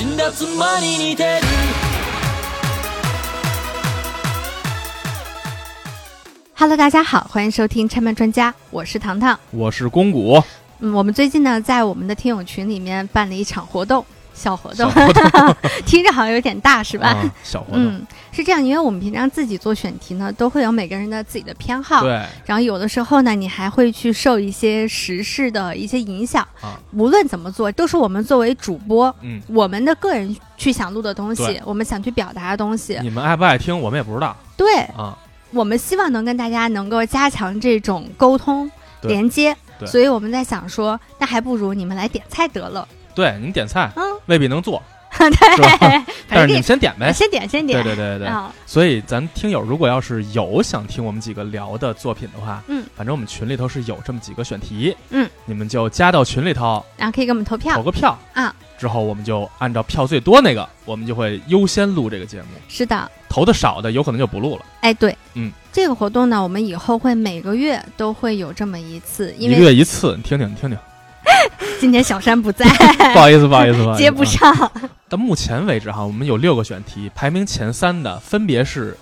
死んだ妻に似てる Hello，大家好，欢迎收听拆漫专家，我是糖糖。我是公谷，嗯，我们最近呢，在我们的听友群里面办了一场活动， 小活动，小活动。听着好像有点大，是吧？啊，小活动，嗯，是这样，因为我们平常自己做选题呢，都会有每个人的自己的偏好，对，然后有的时候呢，你还会去受一些时事的一些影响。啊。无论怎么做，都是我们作为主播，嗯，我们的个人去想录的东西，我们想去表达的东西。你们爱不爱听，我们也不知道。对，啊。我们希望能跟大家能够加强这种沟通连接，对。所以我们在想说，那还不如你们来点菜得了。对，你点菜嗯，未必能做 对，但是你们先点呗。先点先点，对对对对所以咱听友如果要是有想听我们几个聊的作品的话，嗯，反正我们群里头是有这么几个选题，嗯，你们就加到群里头然后可以给我们投票投个票啊，之后我们就按照票最多那个，我们就会优先录这个节目。是的，投的少的有可能就不录了，哎，对，嗯，这个活动呢，我们以后会每个月都会有这么一次，因一个月一次，你听听，你听听。今天小山不在，不好意思，不好意思，不好意思，接不啊上。到目前为止哈，我们有六个选题，排名前三的分别是《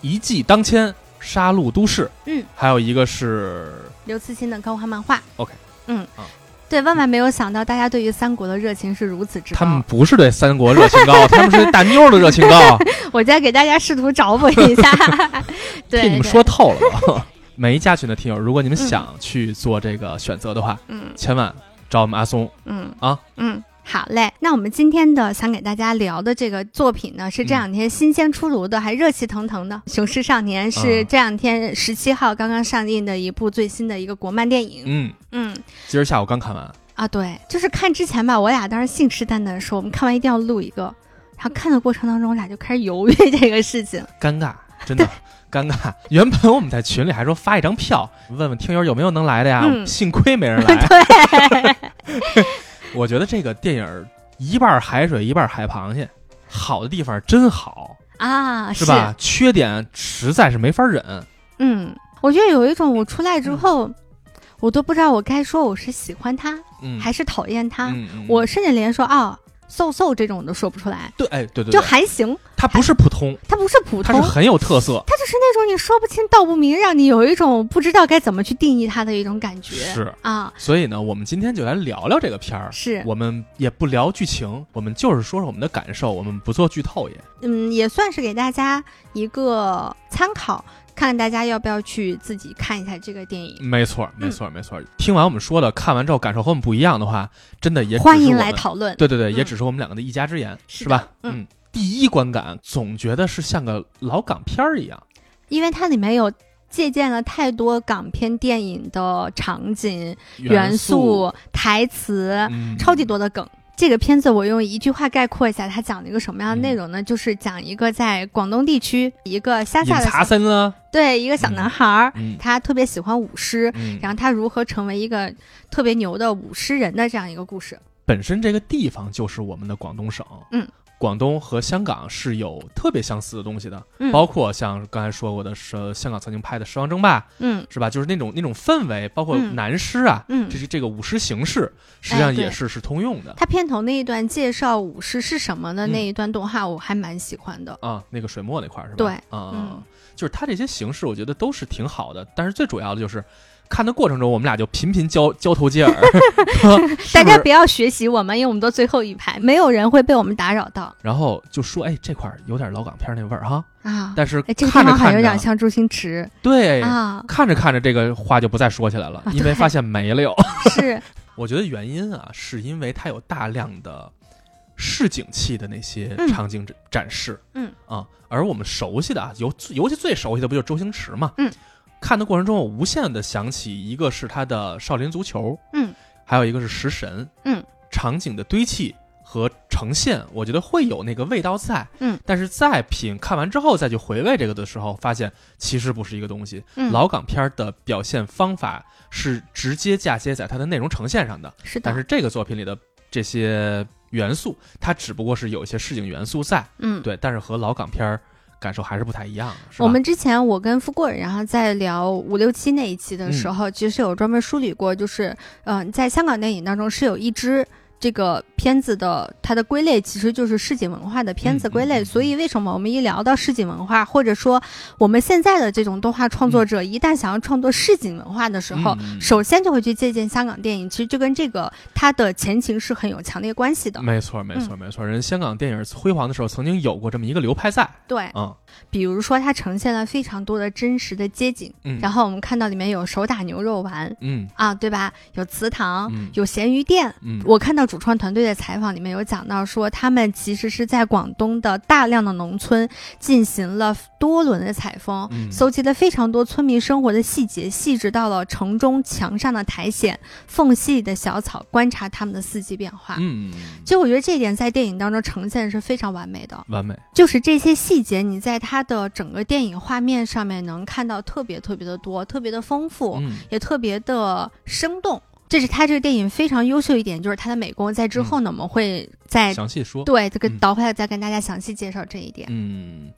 一骑当千》《杀戮都市》，嗯，还有一个是刘慈欣的高画漫画。OK，嗯。啊，对，万万没有想到大家对于三国的热情是如此之高。他们。不是对三国热情高，他们是对大妞的热情高，我再给大家试图找补一下。对，你们说，透了吧。每一家群的听友，如果你们嗯想去做这个选择的话，嗯千万找我们阿松嗯啊。嗯，好嘞。那我们今天的想给大家聊的这个作品呢，是这两天新鲜出炉的，还热气腾腾的《雄狮少年》，是啊这两天十七号刚刚上映的一部最新的一个国漫电影。嗯，嗯。今儿下午刚看完，啊，对，就是看之前吧，我俩当时信誓旦旦说，我们看完一定要录一个。然后看的过程当中，我俩就开始犹豫这个事情。尴尬，真的尴尬。原本我们在群里还说发一张票，问问听友有没有能来的呀，嗯幸亏没人来。对，我觉得这个电影一半海水一半海螃蟹，好的地方真好，啊，是吧？缺点实在是没法忍。嗯，我觉得有一种我出来之后，我都不知道我该说我是喜欢他、嗯，还是讨厌他。嗯嗯我甚至连说啊，so so 这种我都说不出来，对，哎，对对就，还行，它不是普通，它不是普通，它是很有特色。它就是那种你说不清道不明，让你有一种不知道该怎么去定义它的一种感觉。是，啊，所以呢，我们今天就来聊聊这个片儿。是，我们也不聊剧情，我们就是说说我们的感受，我们不做剧透也。嗯，也算是给大家一个参考，看看大家要不要去自己看一下这个电影。没错，嗯没错，没错。听完我们说的，看完之后感受和我们不一样的话，真的也欢迎来讨论。对对对，也嗯只是我们两个的一家之言，是是吧？嗯第一观感总觉得是像个老港片儿一样，因为它里面有借鉴了太多港片电影的场景、元素，素、台词，嗯，超级多的梗。这个片子我用一句话概括一下，它讲了一个什么样的嗯内容呢？就是讲一个在广东地区一个乡下的小茶森啊，对一个小男孩儿，嗯他特别喜欢舞狮，嗯，然后他如何成为一个特别牛的舞狮人的这样一个故事。本身这个地方就是我们的广东省，嗯，广东和香港是有特别相似的东西的，嗯，包括像刚才说过的是香港曾经拍的《狮王争霸》，嗯是吧？就是那种那种氛围，包括嗯男狮啊，嗯这，是这个舞狮形式，实际上也是是通用的。他片头那一段介绍舞狮是什么的嗯那一段动画，我还蛮喜欢的。啊，那个水墨那块儿是吧？对啊、嗯就是它这些形式，我觉得都是挺好的。但是最主要的就是看的过程中，我们俩就频频交交头接耳，大家不要学习我们，因为我们都最后一排，没有人会被我们打扰到。然后就说，哎，这块儿有点老港片那味儿哈。啊。但是哎，这个地看着方好像有，点像周星驰。对，啊，看着看着这个话就不再说起来了，啊。因为发现没了又。是，我觉得原因啊，是因为它有大量的市井气的那些嗯。场景展展示，嗯。啊，而我们熟悉的啊，尤尤其最熟悉的不就是周星驰嘛，嗯，看的过程中，我无限的想起一个是他的少林足球，嗯，还有一个是食神，嗯，场景的堆砌和呈现，我觉得会有那个味道在，嗯，但是再品看完之后再去回味这个的时候，发现其实不是一个东西。嗯，老港片儿的表现方法是直接嫁接在它的内容呈现上的，是的，但是这个作品里的这些元素，它只不过是有一些市井元素在，嗯，对，但是和老港片儿感受还是不太一样的。我们之前我跟富贵，然后在聊五六七那一期的时候，其实有专门梳理过，就是嗯、呃在香港电影当中是有一支这个片子的它的归类其实就是市井文化的片子归类，嗯嗯嗯所以为什么我们一聊到市井文化，或者说我们现在的这种动画创作者，一旦想要创作市井文化的时候，首先就会去借鉴香港电影，其实就跟这个它的前情是很有强烈关系的。没错，没错，没错。人香港电影辉煌的时候，曾经有过这么一个流派在。对，嗯比如说它呈现了非常多的真实的街景，嗯，然后我们看到里面有手打牛肉丸嗯啊，对吧？有祠堂，嗯有咸鱼店。嗯，我看到主创团队的采访里面有讲到说，他们其实是在广东的大量的农村进行了多轮的采风，嗯搜集了非常多村民生活的细节，细致到了城中墙上的苔藓、缝隙里的小草，观察他们的四季变化。嗯，其实我觉得这一点在电影当中呈现是非常完美的，完美。就是这些细节，你在它的整个电影画面上面能看到特别特别的多，特别的丰富，嗯也特别的生动。这是他这个电影非常优秀一点，就是他的美工。在之后呢，我们会再详细说。对这个嗯倒回来再跟大家详细介绍这一点。嗯，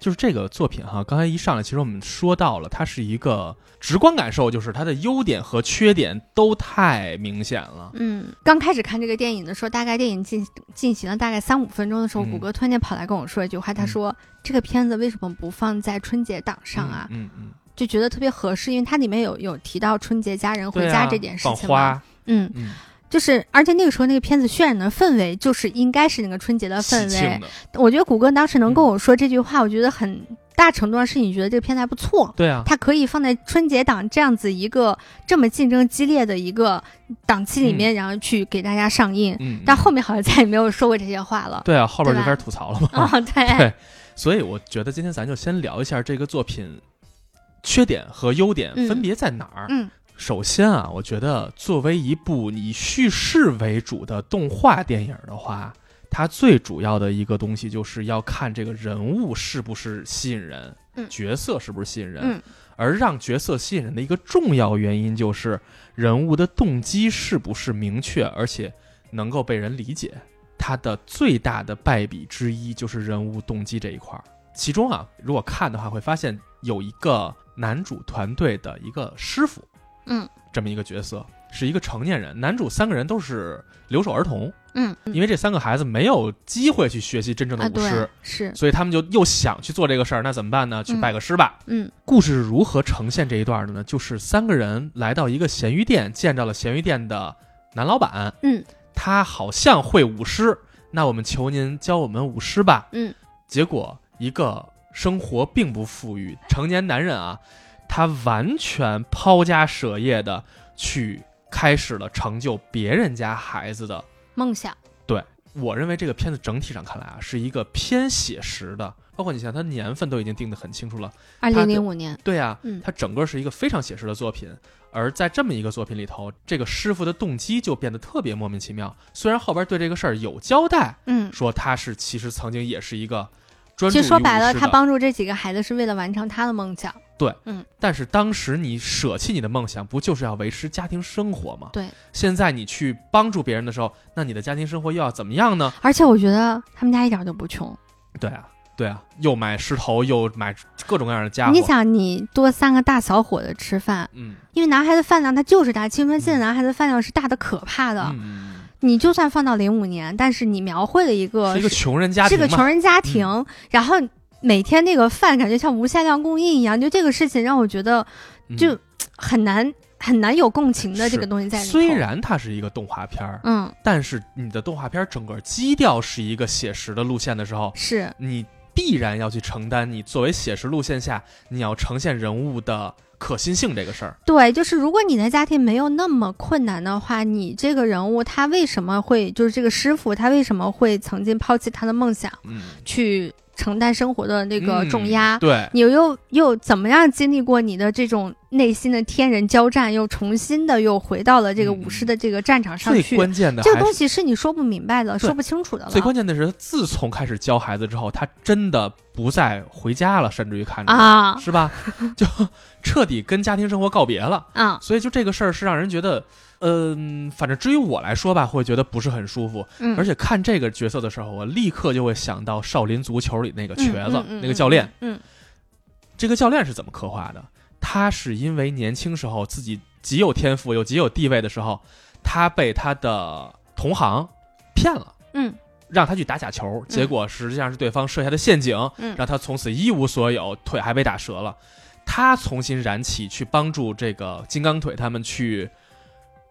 就是这个作品哈，刚才一上来，其实我们说到了，它是一个直观感受，就是它的优点和缺点都太明显了。嗯，刚开始看这个电影的时候，大概电影进进行了大概三五分钟的时候，嗯谷歌突然间跑来跟我说一句话，他嗯说：“这个片子为什么不放在春节档上啊？”嗯嗯，就觉得特别合适，因为它里面有有提到春节家人回家这件事情嗯，嗯，就是而且那个时候那个片子渲染的氛围，就是应该是那个春节的氛围我觉得谷歌当时能跟嗯我说这句话，我觉得很大程度上是你觉得这个片子还不错。对啊，它可以放在春节档这样子一个这么竞争激烈的一个档期里面，然后去给大家上映。嗯，但后面好像再也没有说过这些话了。对啊，后边就开始吐槽了嘛。啊、对，对，所以我觉得今天咱就先聊一下这个作品缺点和优点嗯分别在哪儿。嗯首先啊，我觉得作为一部以叙事为主的动画电影的话，它最主要的一个东西就是要看这个人物是不是吸引人，嗯角色是不是吸引人。嗯而让角色吸引人的一个重要原因就是人物的动机是不是明确，而且能够被人理解。它的最大的败笔之一就是人物动机这一块儿。其中啊，如果看的话，会发现有一个男主团队的一个师傅，嗯这么一个角色，是一个成年人。男主三个人都是留守儿童，嗯，因为这三个孩子没有机会去学习真正的啊武师，对是所以他们就又想去做这个事儿。那怎么办呢？去嗯拜个师吧。嗯故事是如何呈现这一段的呢？就是三个人来到一个咸鱼店，见到了咸鱼店的男老板，嗯他好像会舞狮，那我们求您教我们舞狮吧。嗯结果一个生活并不富裕成年男人啊，他完全抛家舍业的去开始了成就别人家孩子的。梦想对我认为这个片子整体上看来啊，是一个偏写实的，包括你像它年份都已经定得很清楚了。二零零五年，对啊，嗯它整个是一个非常写实的作品。而在这么一个作品里头，这个师傅的动机就变得特别莫名其妙。虽然后边对这个事儿有交代，嗯，说他是其实曾经也是一个专注其实说白了，他帮助这几个孩子是为了完成他的梦想。对，嗯但是当时你舍弃你的梦想，不就是要维持家庭生活吗？对。现在你去帮助别人的时候，那你的家庭生活又要怎么样呢？而且我觉得他们家一点都不穷。对啊，对啊，又买石头，又买各种各样的家伙。你想，你多三个大小伙子吃饭，嗯，因为男孩子饭量他就是大，青春期的男孩子饭量是大的可怕的。嗯，你就算放到零五年，但是你描绘了一个是一个穷人家庭嘛，是个穷人家庭，然后每天那个饭感觉像无限量供应一样，就这个事情让我觉得嗯。就很难很难有共情的这个东西在里面。虽然它是一个动画片儿，嗯。但是你的动画片儿整个基调是一个写实的路线的时候，是。你必然要去承担你作为写实路线下你要呈现人物的可信性这个事儿。对，就是如果你的家庭没有那么困难的话，你这个人物他为什么会就是这个师傅他为什么会曾经抛弃他的梦想嗯，去承担生活的那个重压？嗯对，你又又怎么样经历过你的这种内心的天人交战，又重新的又回到了这个嗯武士的这个战场上去最去？关键的这个东西是你说不明白的，说不清楚的了。最关键的是，自从开始教孩子之后，他真的不再回家了，甚至于看着、啊是吧？就彻底跟家庭生活告别了。啊，所以就这个事儿是让人觉得，嗯、反正至于我来说吧，会觉得不是很舒服。嗯，而且看这个角色的时候，我立刻就会想到少林足球里那个瘸子，嗯嗯嗯那个教练。嗯这个教练是怎么刻画的？他是因为年轻时候自己极有天赋又极有地位的时候，他被他的同行骗了，嗯让他去打假球，结果实际上是对方设下的陷阱，嗯。让他从此一无所有，腿还被打折了。他重新燃起，去帮助这个金刚腿他们去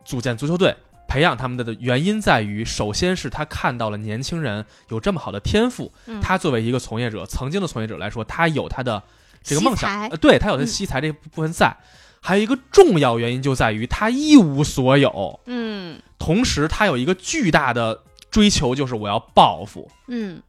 组建足球队，培养他们的原因在于，首先是他看到了年轻人有这么好的天赋，嗯，他作为一个从业者，曾经的从业者来说，他有他的这个梦想，呃，对他有他嗯。惜才这部分在。还有一个重要原因就在于他一无所有，嗯。同时他有一个巨大的追求，就是我要报复。嗯，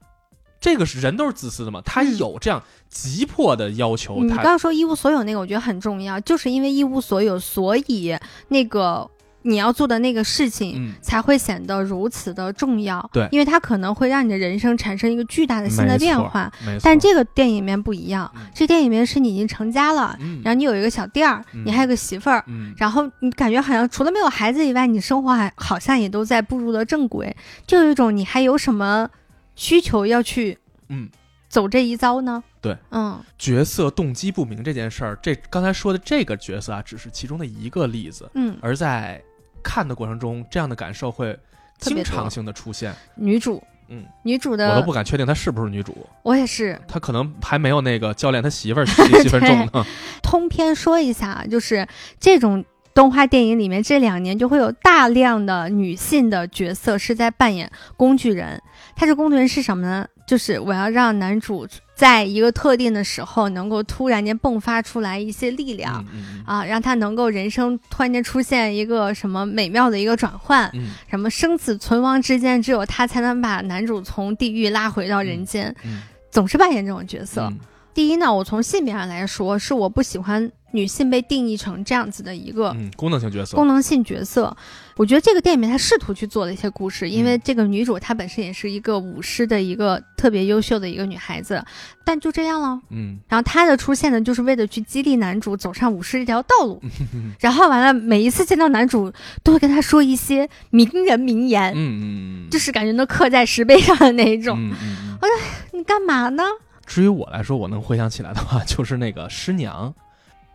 这个是人都是自私的嘛，他嗯有这样急迫的要求，他你刚刚说一无所有那个，我觉得很重要，就是因为一无所有，所以那个你要做的那个事情。嗯，才会显得如此的重要，对。因为它可能会让你的人生产生一个巨大的新的变化。但这个电影里面不一样，嗯。这电影里面是你已经成家了，嗯。然后你有一个小店儿，嗯。你还有个媳妇儿，嗯。然后你感觉好像除了没有孩子以外，你生活还好像也都在步入了正轨，就有一种你还有什么需求要去嗯，走这一遭呢？对，嗯。角色动机不明这件事儿，这刚才说的这个角色啊，只是其中的一个例子，嗯，而在看的过程中，这样的感受会经常性的出现。女主，嗯，女主的我都不敢确定她是不是女主，我也是她可能还没有那个教练他媳妇儿戏戏份重呢。通篇说一下，就是这种。动画电影里面这两年就会有大量的女性的角色是在扮演工具人。她这工具人是什么呢？就是我要让男主在一个特定的时候能够突然间迸发出来一些力量，嗯嗯啊，让他能够人生突然间出现一个什么美妙的一个转换，嗯。什么生死存亡之间，只有他才能把男主从地狱拉回到人间，嗯。总是扮演这种角色。嗯第一呢，我从性别上来说，是我不喜欢女性被定义成这样子的一个嗯，功能性角色功。能性角色。我觉得这个电影里面他试图去做的一些故事，因为嗯这个女主她本身也是一个舞狮的一个特别优秀的一个女孩子，但就这样了。嗯然后她的出现呢，就是为了去激励男主走上舞狮这条道路。嗯然后完了，每一次见到男主，都会跟他说一些名人名言，嗯嗯嗯，就是感觉能刻在石碑上的那一种。嗯嗯嗯。你干嘛呢？至于我来说，我能回想起来的话，就是那个师娘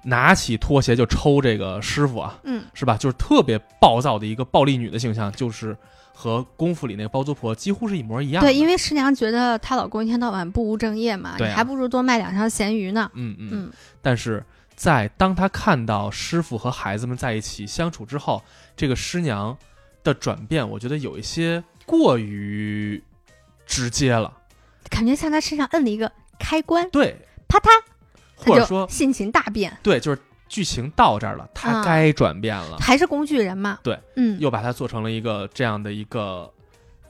拿起拖鞋就抽这个师傅啊，嗯，是吧？就是特别暴躁的一个暴力女的形象，就是和功夫里那个包租婆几乎是一模一样。对，因为师娘觉得她老公一天到晚不务正业嘛，对啊你还不如多卖两条咸鱼呢。嗯嗯嗯但是在当她看到师傅和孩子们在一起相处之后，这个师娘的转变，我觉得有一些过于直接了。感觉像他身上摁了一个开关，对，啪嗒，或者说性情大变，对，就是剧情到这儿了，他啊该转变了。还是工具人嘛。对，嗯。又把它做成了一个这样的一个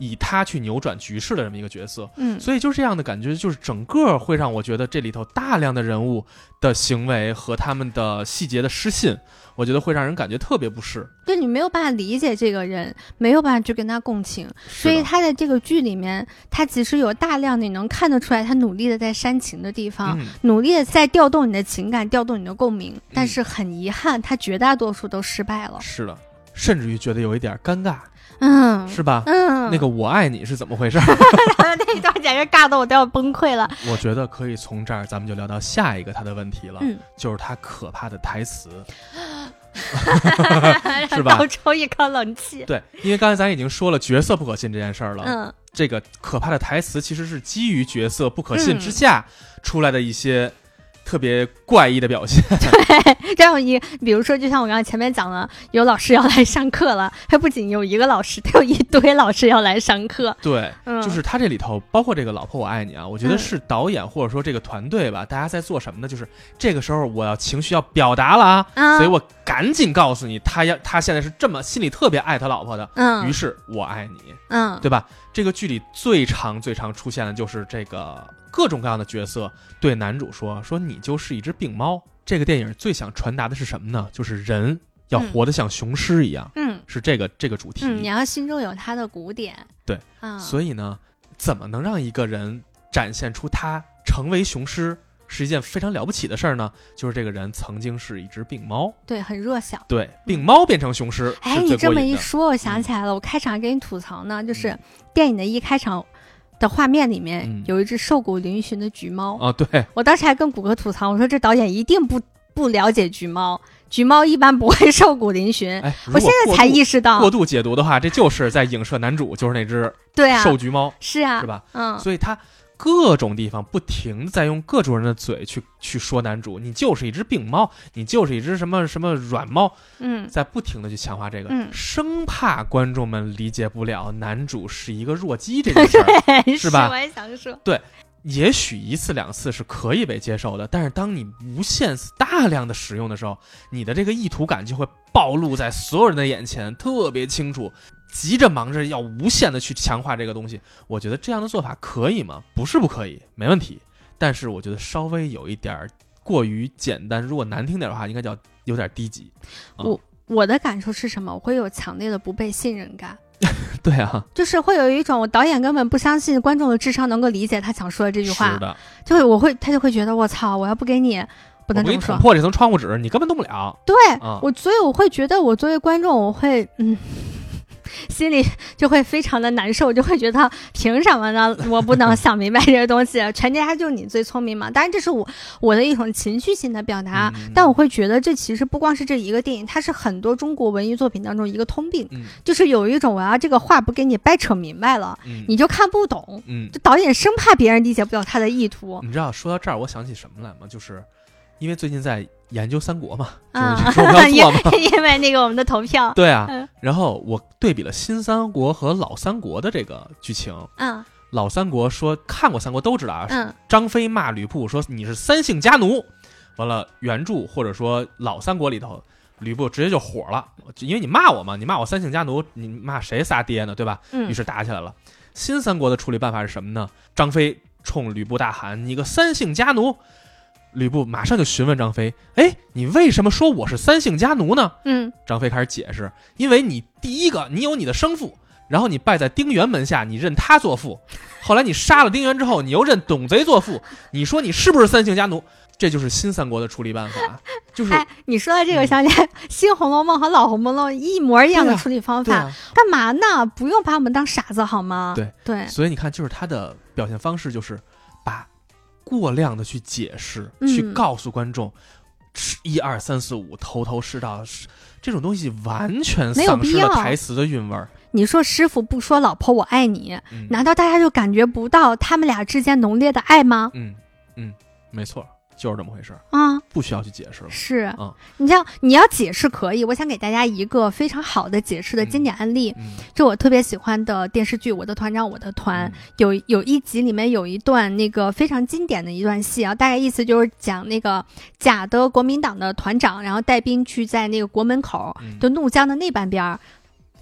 以他去扭转局势的这么一个角色，嗯，所以就是这样的感觉，就是整个会让我觉得这里头大量的人物的行为和他们的细节的失信，我觉得会让人感觉特别不适。对你没有办法理解这个人，没有办法去跟他共情，所以他在这个剧里面，他其实有大量的你能看得出来，他努力的在煽情的地方。嗯，努力的在调动你的情感，调动你的共鸣，但是很遗憾，他绝大多数都失败了。是的，甚至于觉得有一点尴尬，嗯，是吧？嗯，那个我爱你是怎么回事？那一段简直尬得我都要崩溃了。我觉得可以从这儿咱们就聊到下一个他的问题了，嗯，就是他可怕的台词。是吧倒抽一口冷气。对，因为刚才咱已经说了角色不可信这件事儿了，嗯这个可怕的台词其实是基于角色不可信嗯之下出来的一些特别怪异的表现。对，这样一，比如说，就像我刚才前面讲了，有老师要来上课了，他不仅有一个老师，他 有一堆老师要来上课。对，嗯，就是他这里头包括这个“老婆我爱你”啊，我觉得嗯是导演或者说这个团队吧，大家在做什么呢？就是这个时候我要情绪要表达了啊，啊，所以我赶紧告诉你，他要他现在是这么心里特别爱他老婆的，嗯，于是我爱你，嗯，对吧？这个剧里最常最常出现的就是这个各种各样的角色对男主说：“说你就是一只病猫。”这个电影最想传达的是什么呢？就是人要嗯活得像雄狮一样，嗯是这个这个主题。嗯，你要心中有他的古典。对，啊，所以呢，怎么能让一个人展现出他成为雄狮是一件非常了不起的事儿呢？就是这个人曾经是一只病猫，对，很弱小。对，病猫变成雄狮哎，你这。么一说，我想起来了，我开场给你吐槽呢，就是电影的一开场的画面里面嗯有一只瘦骨嶙峋的橘猫，啊，对，我当时还跟谷歌吐槽，我说这导演一定不不了解橘猫，橘猫一般不会 瘦骨嶙峋。哎，我现在才意识到过，度解读的话，这就是在影射男主就是那只对啊，瘦橘猫，是啊，是吧？嗯，所以他各种地方不停地在用各种人的嘴去去说男主，你就是一只病猫，你就是一只什么什么软猫，嗯，在不停的去强化这个，嗯生怕观众们理解不了男主是一个弱鸡这件事儿。是吧我也想说，对也许一次两次是可以被接受的，但是当你无限大量的使用的时候，你的这个意图感就会暴露在所有人的眼前，特别清楚。急着忙着要无限的去强化这个东西，我觉得这样的做法可以吗？不是不可以，没问题。但是我觉得稍微有一点儿过于简单，如果难听点的话，应该叫有点低级。啊我我的感受是什么？我会有强烈的不被信任感，对啊，就是会有一种我导演根本不相信观众的智商能够理解他想说的这句话是，的，就会我会他就会觉得我操，我要不给你，不我能这么说。给你捅破这层窗户纸，你根本动不了。对、啊我，所以我会觉得我作为观众，我会嗯。心里就会非常的难受，就会觉得凭什么呢？我不能 想明白这些东西，全家就你最聪明嘛。当然，这是我我的一种情绪性的表达，嗯但我会觉得这其实不光是这一个电影，它是很多中国文艺作品当中一个通病，嗯就是有一种我要这个话不给你掰扯明白了，嗯你就看不懂。嗯，就导演生怕别人理解不了他的意图你知道说到这儿，我想起什么来吗？就是因为最近在研究三国嘛，啊就是说我们要 做嘛。因因为那个我们的投票，对啊嗯，然后我对比了新三国和老三国的这个剧情。嗯老三国说看过三国都知道啊，嗯张飞骂吕布说你是三姓家奴，完了原著或者说老三国里头，吕布直接就火了，就因为你骂我嘛，你骂我三姓家奴，你骂谁仨爹呢，对吧？于嗯是打起来了。新三国的处理办法是什么呢？张飞冲吕布大喊：“你个三姓家奴！”吕布马上就询问张飞：“哎，你为什么说我是三姓家奴呢嗯？”张飞开始解释：“因为你第一个，你有你的生父，然后你拜在丁原门下，你认他做父。后来你杀了丁原之后，你又认董贼做父。你说你是不是三姓家奴？这就是新三国的处理办法，就是哎，你说的这个嗯想起来，新《红楼梦》和老《红楼梦》一模一样的处理方法。干嘛呢？不用把我们当傻子好吗？对对，所以你看，就是他的表现方式，就是把过量的去解释，嗯去告诉观众，是一二三四五，头头是道，是这种东西完全丧失了台词的韵味儿。你说师傅不说老婆我爱你，嗯难道大家就感觉不到他们俩之间浓烈的爱吗？嗯嗯，没错，就是这么回事儿，啊，不需要去解释了。是嗯，你像你要解释可以，我想给大家一个非常好的解释的经典案例，嗯，就我特别喜欢的电视剧《我的团长我的团》嗯有有一集里面有一段那个非常经典的一段戏啊，大概意思就是讲那个假的国民党的团长，然后带兵去在那个国门口，嗯就怒江的那半边儿。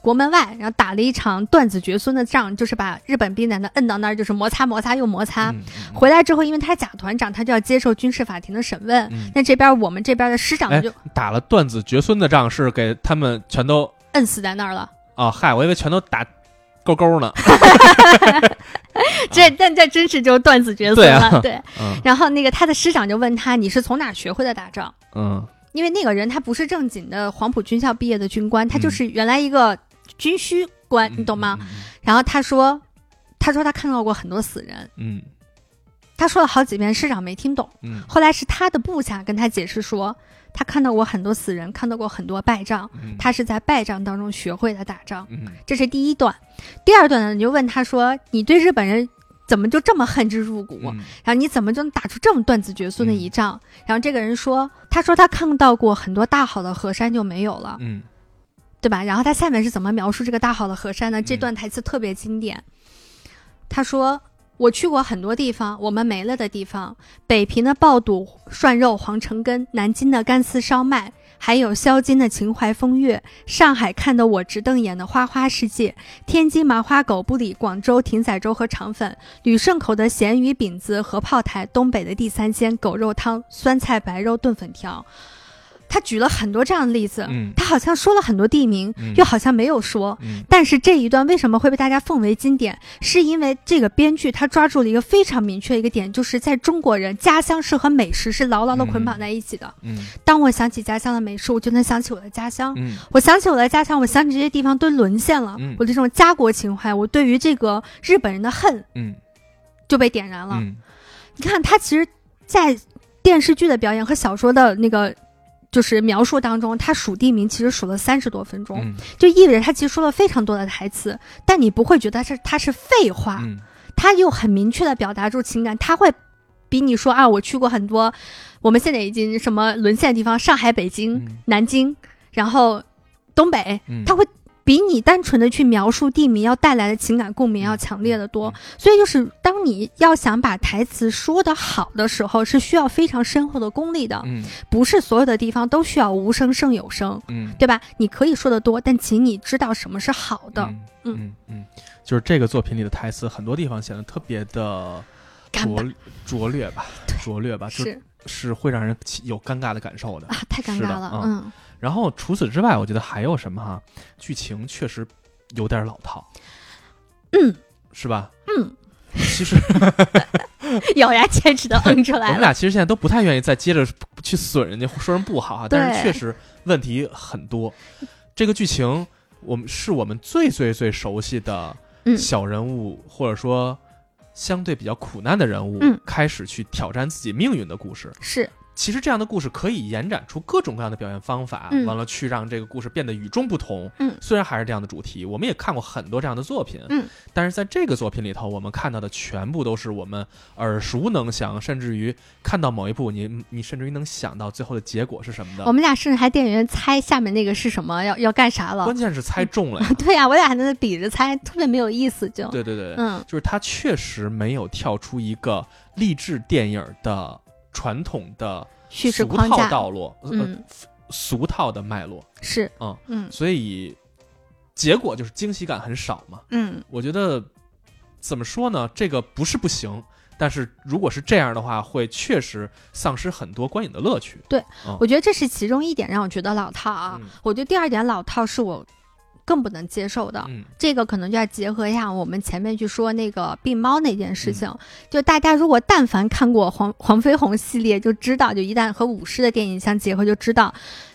国门外，然后打了一场断子绝孙的仗，就是把日本兵男的摁到那儿，就是摩擦摩擦又摩擦。回来之后，因为他是假团长，他就要接受军事法庭的审问。嗯那这边我们这边的师长哎就打了断子绝孙的仗，是给他们全都摁死在那儿了。哦，嗨，我以为全都打勾勾呢。这但 这真是就断子绝孙对啊了。对，嗯然后那个他的师长就问他：“你是从哪儿学会的打仗？”嗯因为那个人他不是正经的黄埔军校毕业的军官，他嗯就是原来一个军需官，你懂吗？？嗯然后他说，他说他看到过很多死人，嗯他说了好几遍，市长没听懂。嗯后来是他的部下跟他解释说，他看到过很多死人，看到过很多败仗，嗯，他是在败仗当中学会的打仗。嗯这是第一段。第二段呢，你就问他说，你对日本人。怎么就这么恨之入骨？嗯然后你怎么就能打出这么断子绝孙的一仗？然后这个人说，他说他看到过很多大好的河山就没有了，嗯对吧？然后他下面是怎么描述这个大好的河山呢？嗯这段台词特别经典。他说：“我去过很多地方，我们没了的地方，北平的爆肚涮肉黄城根，南京的干丝烧麦。”还有萧金的秦淮风月，上海看得我直瞪眼的花花世界，天津麻花狗不理，广州艇仔粥和肠粉，旅顺口的咸鱼饼子和炮台，东北的地三鲜狗肉汤，酸菜白肉炖粉条。他举了很多这样的例子，嗯他好像说了很多地名，嗯又好像没有说。嗯但是这一段为什么会被大家奉为经典？是因为这个编剧他抓住了一个非常明确的一个点，就是在中国人，家乡是和美食是牢牢的捆绑在一起的。嗯当我想起家乡的美食，我就能想起我的家乡。嗯我想起我的家乡，我想起这些地方都沦陷了。嗯我这种家国情怀，我对于这个日本人的恨嗯就被点燃了。嗯你看，他其实，在电视剧的表演和小说的那个就是描述当中，他数地名其实数了三十多分钟，嗯。就意味着他其实说了非常多的台词，但你不会觉得是他是废话，嗯。他又很明确的表达出情感，他会比你说啊，我去过很多，我们现在已经什么沦陷的地方，上海、北京、嗯。南京，然后东北，嗯，他会比你单纯的去描述地名要带来的情感共鸣要强烈的多嗯。所以就是当你要想把台词说得好的时候，是需要非常深厚的功力的，嗯不是所有的地方都需要无声胜有声。嗯对吧？你可以说的多，但请你知道什么是好的。嗯嗯嗯，就是这个作品里的台词，很多地方显得特别的拙拙劣吧，拙劣吧，就是是会让人有尴尬的感受的。啊，太尴尬了。嗯嗯，然后除此之外，我觉得还有什么哈？剧情确实有点老套，嗯，是吧？嗯，其实 咬牙切齿的嗯出来我们。俩其实现在都不太愿意再接着去损人家，说人不好哈，但是确实问题很多。这个剧情，我们是我们最最最熟悉的嗯小人物，或者说相对比较苦难的人物，嗯开始去挑战自己命运的故事。是，其实这样的故事可以延展出各种各样的表现方法，嗯完了去让这个故事变得与众不同。嗯虽然还是这样的主题，我们也看过很多这样的作品，嗯，但是在这个作品里头，我们看到的全部都是我们耳熟能详，甚至于看到某一部，你你甚至于能想到最后的结果是什么的。我们俩甚至还电影院猜下面那个是什么，要要干啥了。关。键是猜中了呀 对呀、我俩还在那比着猜，特别没有意思就。对对对，嗯就是他确实没有跳出一个励志电影的传统的叙事框架。道路，呃嗯，俗套的脉络，是，嗯嗯所以结果就是惊喜感很少嘛。嗯我觉得怎么说呢？这个不是不行，但是如果是这样的话，会确实丧失很多观影的乐趣。对嗯我觉得这是其中一点让我觉得老套啊。嗯我觉得第二点老套是我更不能接受的。嗯这个可能就要结合一下我们前面去说那个病猫那件事情。嗯就大家如果但凡看过黄黄飞鸿系列，就知道，就一旦和武士的电影相结合，就知道。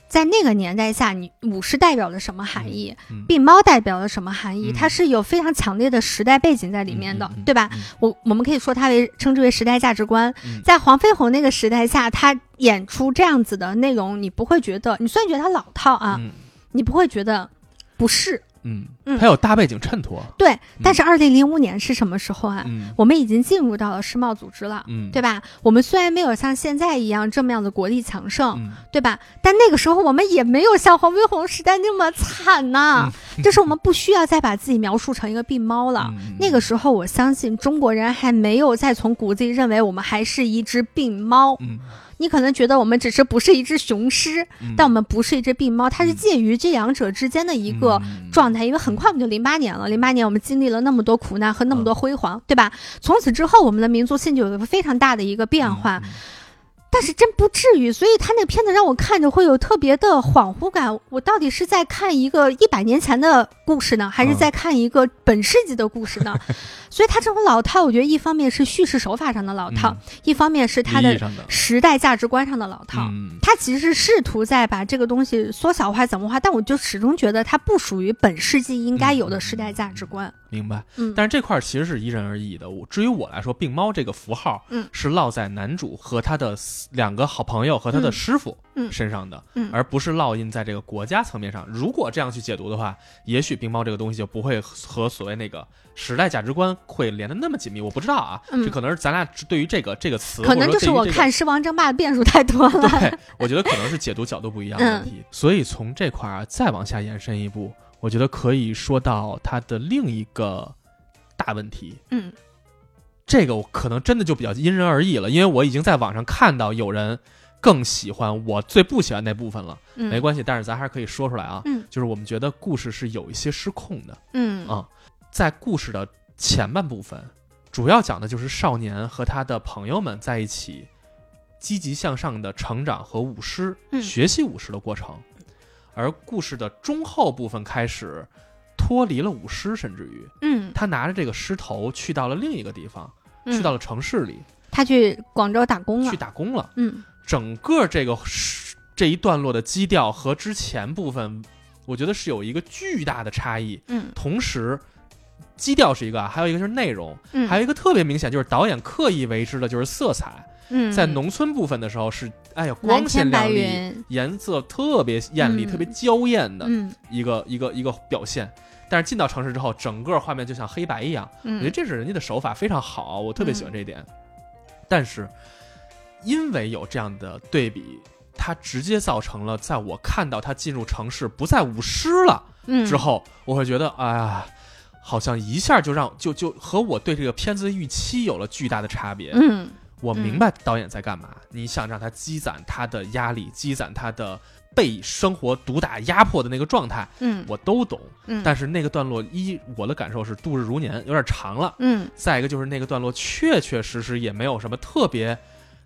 在那个年代下，你武士代表了什么含义？嗯病猫代表了什么含义？嗯它是有非常强烈的时代背景在里面的，对吧？嗯我我们可以说它为称之为时代价值观。嗯在黄飞鸿那个时代下，他演出这样子的内容，你不会觉得，你虽然觉得它老套啊，嗯你不会觉得不是嗯，嗯它有大背景衬托。对。但是二零零五年是什么时候啊？嗯我们已经进入到了世贸组织了。嗯，对吧？我们虽然没有像现在一样这么样的国力强盛，嗯对吧？但那个时候我们也没有像黄飞鸿时代那么惨呐、就是我们不需要再把自己描述成一个病猫了。嗯那个时候，我相信中国人还没有再从骨子里认为我们还是一只病猫。嗯你可能觉得我们只是不是一只雄狮，嗯，但我们不是一只病猫，它是介于这两者之间的一个嗯状态。因为很快我们就零八年了，零八年我们经历了那么多苦难和那么多辉煌，对吧？从此之后，我们的民族性就有一个非常大的一个变化。嗯但是真不至于，所以他那个片子让我看着会有特别的恍惚感。我到底是在看一个一百年前的故事呢，还是在看一个本世纪的故事呢？所以他这种老套，我觉得一方面是叙事手法上的老套，嗯一方面是他的时代价值观上的老套。嗯他其实试图在把这个东西缩小化、怎么化，但我就始终觉得它不属于本世纪应该有的时代价值观。明白。嗯，但是这块儿其实是因人而异的。我至于我来说，病猫这个符号，嗯是落在男主和他的两个好朋友和他的嗯师傅嗯身上的，嗯而不是烙印在这个国家层面上。如果这样去解读的话，也许病猫这个东西就不会和所谓那个时代价值观会连得那么紧密。我不知道啊，嗯这可能是咱俩对于这个这个词，可能就是我看《狮王争霸》的变数太多了。对，我觉得可能是解读角度不一样的问题。所以从这块儿啊，再往下延伸一步，我觉得可以说到它的另一个大问题。嗯这个我可能真的就比较因人而异了，因为我已经在网上看到有人更喜欢我最不喜欢那部分了。嗯，没关系，但是咱还是可以说出来啊。嗯就是我们觉得故事是有一些失控的嗯啊，在故事的前半部分，主要讲的就是少年和他的朋友们在一起积极向上的成长和舞狮、嗯学习舞狮的过程，而故事的中后部分开始脱离了舞狮，甚至于嗯，他拿着这个狮头去到了另一个地方，嗯去到了城市里他去广州打工了去。打工了。嗯整个这个是这一段落的基调和之前部分，我觉得是有一个巨大的差异。嗯同时，基调是一个啊，还有一个就是内容，嗯，还有一个特别明显就是导演刻意为之的就是色彩。嗯，在农村部分的时候是，哎呀，光鲜亮丽，颜色特别艳丽、嗯特别娇艳的嗯一个、一个一个表现。但是进到城市之后，整个画面就像黑白一样，我觉得嗯这是人家的手法非常好，我特别喜欢这一点。但是因为有这样的对比，它直接造成了在我看到他进入城市不再舞狮了嗯之后，我会觉得，哎呀。好像一下就让就就和我对这个片子的预期有了巨大的差别。嗯我明白导演在干嘛，你想让他积攒他的压力，积攒他的被生活毒打压迫的那个状态，嗯我都懂。嗯，但是那个段落一，我的感受是度日如年，有点长了。嗯再一个就是那个段落确确实实也没有什么特别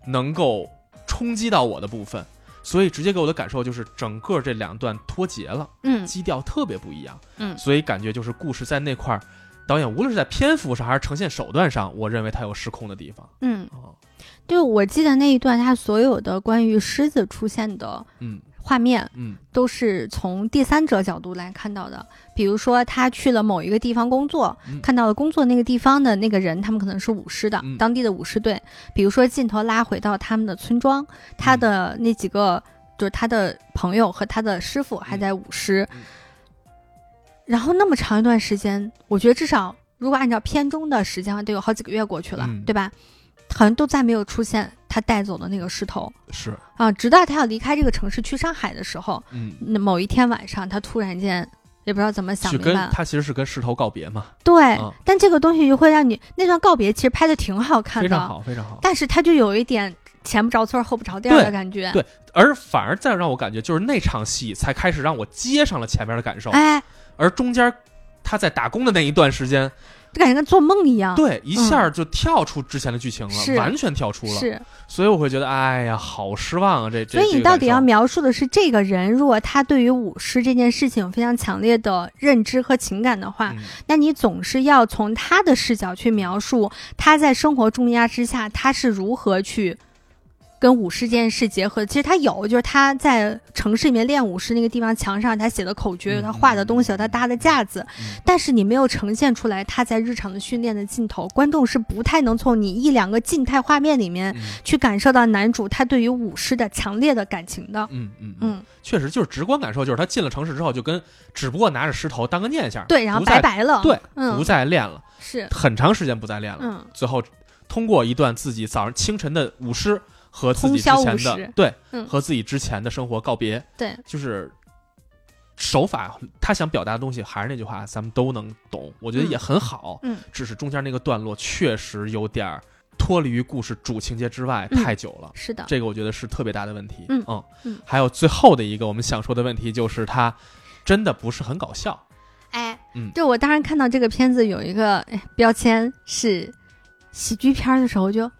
能够冲击到我的部分，所以直接给我的感受就是整个这两段脱节了，嗯基调特别不一样。嗯所以感觉就是故事在那块儿，导演无论是在篇幅上还是呈现手段上，我认为他有失控的地方。嗯，哦，就我记得那一段，他所有的关于狮子出现的嗯画面，嗯都是从第三者角度来看到的。比如说，他去了某一个地方工作，嗯看到了工作那个地方的那个人，他们可能是舞狮的，嗯当地的舞狮队。比如说，镜头拉回到他们的村庄，他嗯的那几个、就是他的朋友和他的师傅还在舞狮。嗯然后那么长一段时间，我觉得至少如果按照片中的时间得有好几个月过去了，嗯对吧？好像都再没有出现他带走的那个石头。是。啊，直到他要离开这个城市去上海的时候，嗯，那某一天晚上，他突然间也不知道怎么想去跟明白。了，他其实是跟石头告别嘛，对，啊。但这个东西就会让你那段告别其实拍的挺好看的，非常好，非常好。但是他就有一点前不着村后不着店的感觉，对而反而再让我感觉，就是那场戏才开始让我接上了前面的感受，哎，而中间他在打工的那一段时间，就感觉跟做梦一样，对，一下就跳出之前的剧情了，嗯完全跳出了，是，所以我会觉得，哎呀，好失望啊！这这，所以你到底要描述的是这个人，如果他对于舞狮这件事情有非常强烈的认知和情感的话，嗯。那你总是要从他的视角去描述他在生活重压之下，他是如何去跟舞狮这件事结合。其实他有，就是他在城市里面练舞狮那个地方墙上他写的口诀，有他画的东西，有他搭的架子，嗯。但是你没有呈现出来他在日常的训练的镜头，观众是不太能从你一两个静态画面里面嗯。去感受到男主他对于舞狮的强烈的感情的。嗯嗯嗯，嗯，确实就是直观感受，就是他进了城市之后，就跟只不过拿着石头当个念想，对，然后拜拜了，对，嗯不，再练了，是，很长时间不再练了，嗯。最后通过一段自己早上清晨的舞狮和自己之前的对、嗯和自己之前的生活告别，对，就是手法，他想表达的东西还是那句话，咱们都能懂，我觉得也很好。嗯只是中间那个段落确实有点儿脱离于故事主情节之外嗯太久了。是的，这个我觉得是特别大的问题。嗯嗯嗯还有最后的一个我们想说的问题就是它真的不是很搞笑。哎，嗯就我当时看到这个片子有一个哎标签是喜剧片儿的时候就，嗯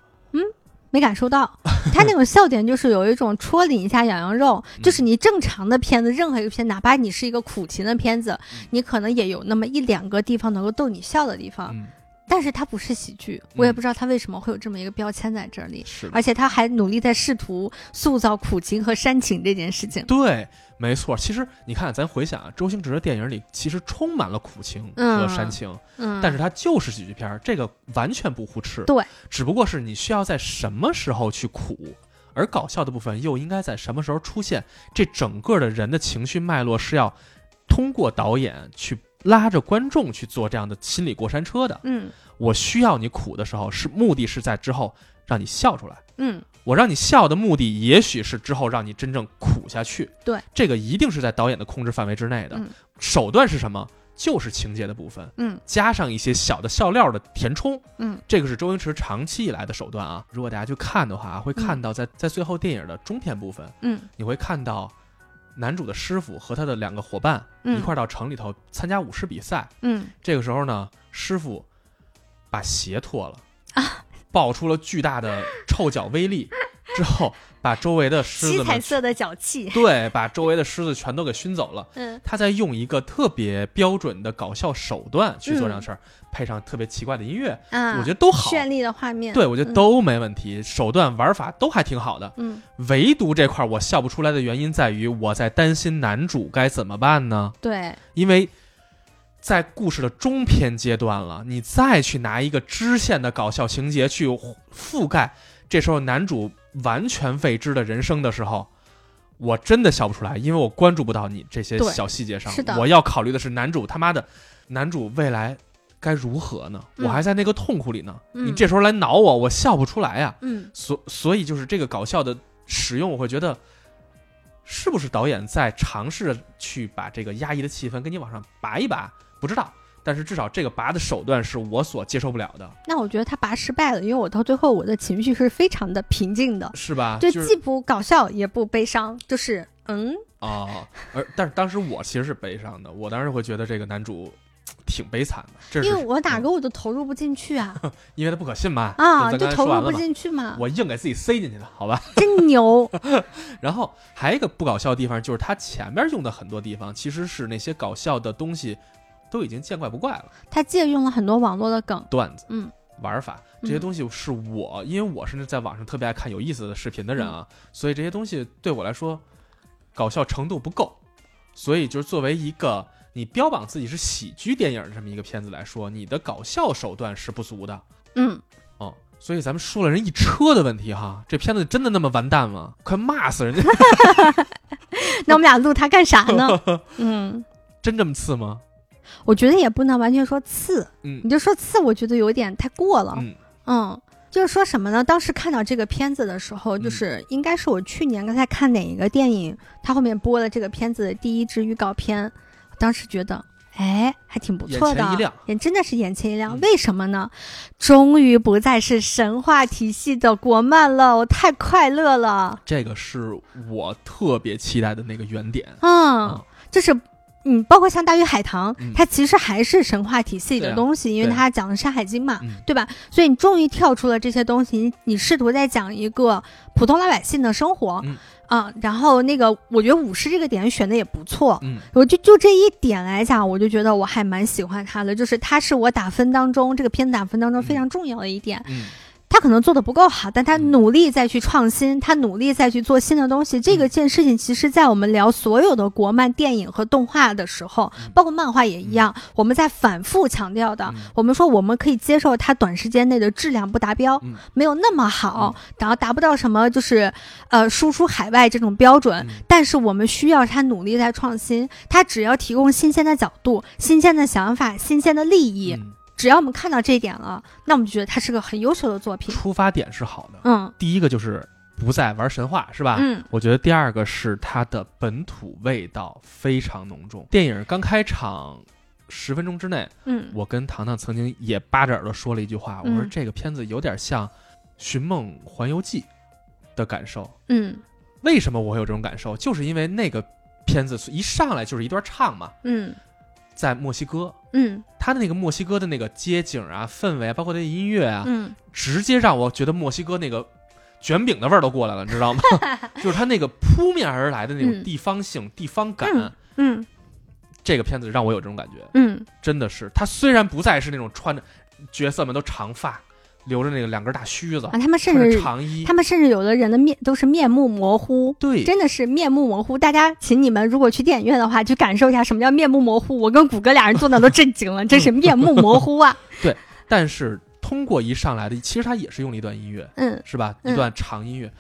没感受到，他那种笑点就是有一种戳你一下痒痒肉，嗯。就是你正常的片子，任何一个片，哪怕你是一个苦情的片子嗯，你可能也有那么一两个地方能够逗你笑的地方，嗯，但是它不是喜剧，我也嗯不知道它为什么会有这么一个标签在这里，是。而且他还努力在试图塑造苦情和煽情这件事情，对，没错。其实你看，咱回想啊，周星驰的电影里其实充满了苦情和煽情，嗯，但是它就是喜剧片儿，这个完全不互斥。对，只不过是你需要在什么时候去苦，而搞笑的部分又应该在什么时候出现。这整个的人的情绪脉络是要通过导演去拉着观众去做这样的心理过山车的。嗯我需要你苦的时候，是目的是在之后让你笑出来。嗯我让你笑的目的，也许是之后让你真正苦下去。对，这个一定是在导演的控制范围之内的。嗯手段是什么？就是情节的部分，嗯加上一些小的笑料的填充。嗯这个是周星驰长期以来的手段啊。如果大家去看的话，会看到在在最后电影的中篇部分，嗯你会看到男主的师傅和他的两个伙伴嗯一块儿到城里头参加舞狮比赛。嗯这个时候呢，师傅把鞋脱了啊，爆出了巨大的臭脚威力，之后把周围的狮子们彩色的脚气，对，把周围的狮子全都给熏走了。嗯他在用一个特别标准的搞笑手段去做这样事儿，嗯配上特别奇怪的音乐，啊，我觉得都好。绚丽的画面，对，我觉得嗯都没问题，手段玩法都还挺好的。嗯唯独这块我笑不出来的原因在于，我在担心男主该怎么办呢？对，因为在故事的中篇阶段了，你再去拿一个支线的搞笑情节去覆盖这时候男主完全未知的人生的时候，我真的笑不出来，因为我关注不到你这些小细节上是的。我要考虑的是男主他妈的，男主未来该如何呢？嗯我还在那个痛苦里呢。嗯你这时候来挠我，我笑不出来呀、嗯所所以就是这个搞笑的使用，我会觉得。是不是导演在尝试着去把这个压抑的气氛给你往上拔一拔？不知道，但是至少这个拔的手段是我所接受不了的，那我觉得他拔失败了，因为我到最后我的情绪是非常的平静的，是吧？就就是既不搞笑也不悲伤，就是嗯，啊，而但是当时我其实是悲伤的，我当时会觉得这个男主挺悲惨的，这是因为我哪嗯。个我都投入不进去啊。因为他不可信嘛啊，就投入不进去嘛，我硬给自己塞进去的，好吧？真牛，然后还有一个不搞笑的地方，就是他前面用的很多地方其实是那些搞笑的东西都已经见怪不怪了，他借用了很多网络的梗，段子、嗯玩法这些东西是我，因为我是在网上特别爱看有意思的视频的人啊，所以这些东西对我来说搞笑程度不够，所以就是作为一个你标榜自己是喜剧电影的这么一个片子来说，你的搞笑手段是不足的嗯，哦。所以咱们说了人一车的问题哈，这片子真的那么完蛋吗？快骂死人家！那我们俩录它干啥呢？嗯，真这么次吗？我觉得也不能完全说次，嗯你就说次，我觉得有点太过了，嗯嗯。就是说什么呢？当时看到这个片子的时候，嗯就是应该是我去年刚才看哪一个电影，它后面播了这个片子的第一支预告片，当时觉得，哎，还挺不错的，眼前一亮也真的是眼前一亮。嗯为什么呢？终于不再是神话体系的国漫了，我太快乐了。这个是我特别期待的那个原点。嗯，嗯就是。嗯，包括像《大鱼海棠》嗯。它其实还是神话体系的东西，因为它讲的《山海经》嘛，嗯。对吧？所以你终于跳出了这些东西，你你试图在讲一个普通老百姓的生活，嗯。啊，然后那个我觉得武士这个点选的也不错，嗯。我就就这一点来讲，我就觉得我还蛮喜欢他的，就是他是我打分当中这个片子打分当中非常重要的一点。嗯他可能做的不够好，但他嗯。努力再去创新，他努力再去做新的东西。这个嗯件事情，其实，在我们聊所有的国漫电影和动画的时候，嗯。包括漫画也一样，我们在反复强调的。嗯。我们说我们可以接受它短时间内的质量不达标，嗯。没有那么好，然后达不到什么就是呃输出海外这种标准，嗯。但是我们需要他努力在创新，他只要提供新鲜的角度、新鲜的想法、新鲜的利益，嗯只要我们看到这一点了，那我们就觉得它是个很优秀的作品。出发点是好的。嗯第一个就是不再玩神话，是吧？嗯我觉得第二个是它的本土味道非常浓重。电影刚开场十分钟之内，嗯我跟糖糖曾经也扒着耳朵说了一句话，我说嗯这个片子有点像《寻梦环游记》的感受。嗯为什么我会有这种感受？就是因为那个片子一上来就是一段唱嘛，嗯在墨西哥，嗯。他的那个墨西哥的那个街景啊、氛围啊，包括那音乐啊，嗯。直接让我觉得墨西哥那个卷饼的味儿都过来了，你知道吗？就是他那个扑面而来的那种嗯。地方性、地方感，嗯嗯。这个片子让我有这种感觉，嗯。真的是。他虽然不再是那种穿着角色们都长发，留着那个两根大须子，啊，他们甚至长衣，他们甚至有的人的面都是面目模糊。对，真的是面目模糊，大家，请你们如果去电影院的话，去感受一下什么叫面目模糊。我跟谷歌俩人坐那都震惊了，真是面目模糊啊！对但是通过一上来的，其实他也是用了一段音乐，嗯，是吧？嗯一段长音乐。